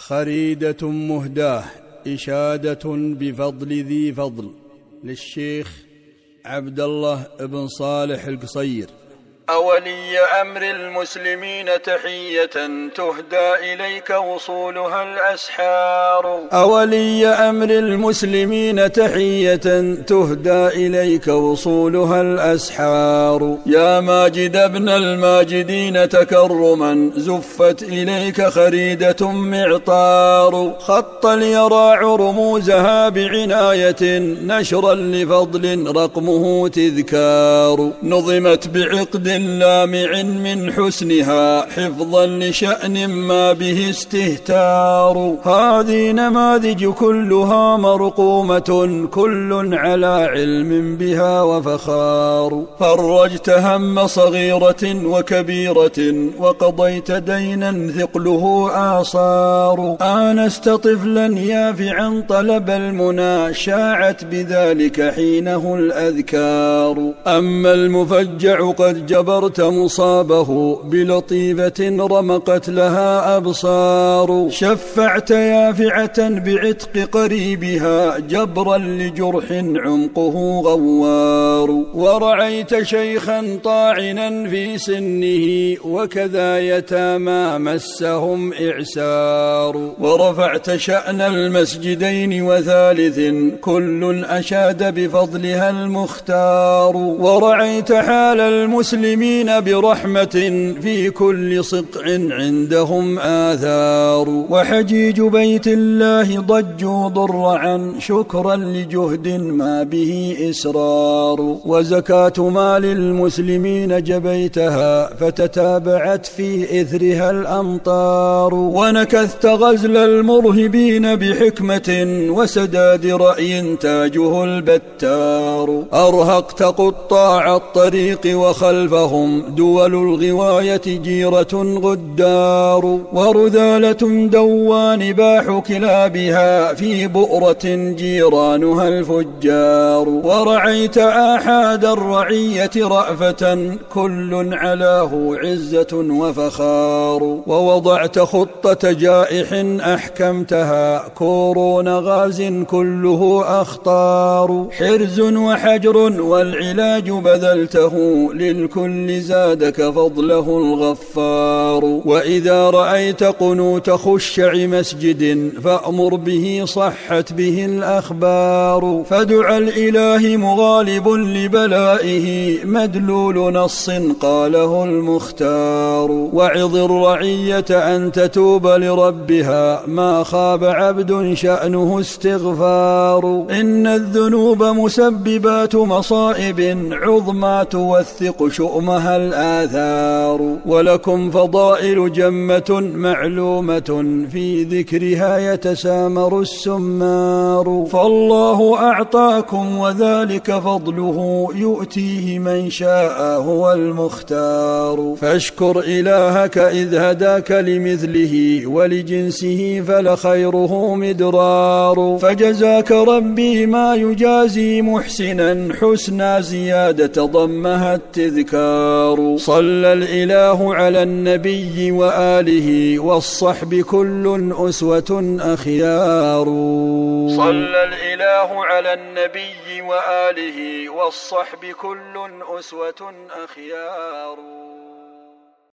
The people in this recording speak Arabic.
خريدة مهداة إشادة بفضل ذي فضل للشيخ عبد الله بن صالح القصير. أولي أمر المسلمين تحية تهدى إليك وصولها الأسحار. أولي أمر المسلمين تحية تهدى إليك وصولها الأسحار. يا ماجد ابن الماجدين تكرما زفت إليك خريدة معطار. خط اليراع رموزها بعناية نشرا لفضل رقمه تذكار. نظمت بعقد لامع من حسنها حفظا لشأن ما به استهتار. هذه نماذج كلها مرقومة كل على علم بها وفخار. فرجت هم صغيرة وكبيرة وقضيت دينا ثقله آصار. آنست طفلا يافعا طلب المنى شاعت بذلك حينه الأذكار. أما المفجع قد جبر جبرت مصابه بلطيفة رمقت لها أبصار. شفعت يافعة بعتق قريبها جبرا لجرح عمقه غوار. ورعيت شيخا طاعنا في سنه وكذا يتامى مسهم إعسار. ورفعت شأن المسجدين وثالث كل أشاد بفضلها المختار. ورعيت حال المسلمين المسلمين برحمة في كل سطع عندهم آثار وحجيج بيت الله ضجوا ضرعا شكرا لجهد ما به إسرار. وزكاة مال المسلمين جبيتها فتتابعت في إثرها الأمطار. ونكثت غزل المرهبين بحكمة وسداد رأي تاجه البتار. أرهقت قطاع الطريق وخلفه لهم دول الغواية جيرة غدار ورذالة دوان باح كلابها في بؤرة جيرانها الفجار. ورعيت آحاد الرعية رأفة كل علاه عزة وفخار. ووضعت خطة جائح أحكمتها كورون غاز كله أخطار. حرز وحجر والعلاج بذلته للكل الكل زادك فضله الغفار. وإذا رأيت قنوت خشع مسجد فأمر به صحت به الأخبار. فدعا الإله مغالب لبلائه مدلول نص قاله المختار. وعظ الرعية أن تتوب لربها ما خاب عبد شأنه استغفار. إن الذنوب مسببات مصائب عظمى توثق شؤم يومها الآثار ولكم فضائل جمة معلومة في ذكرها يتسامر السمار. فالله أعطاكم وذلك فضله يؤتيه من شاء هو المختار. فاشكر إلهك إذ هداك لمثله ولجنسه فلخيره مدرار. فجزاك ربي ما يجازي محسنا حسنا زيادة ضمها التذكار. الأنهار صلى الإله على النبي وآله والصحب كل أسوة أخيار. صلى الإله على النبي وآله والصحب كل أسوة أخيار.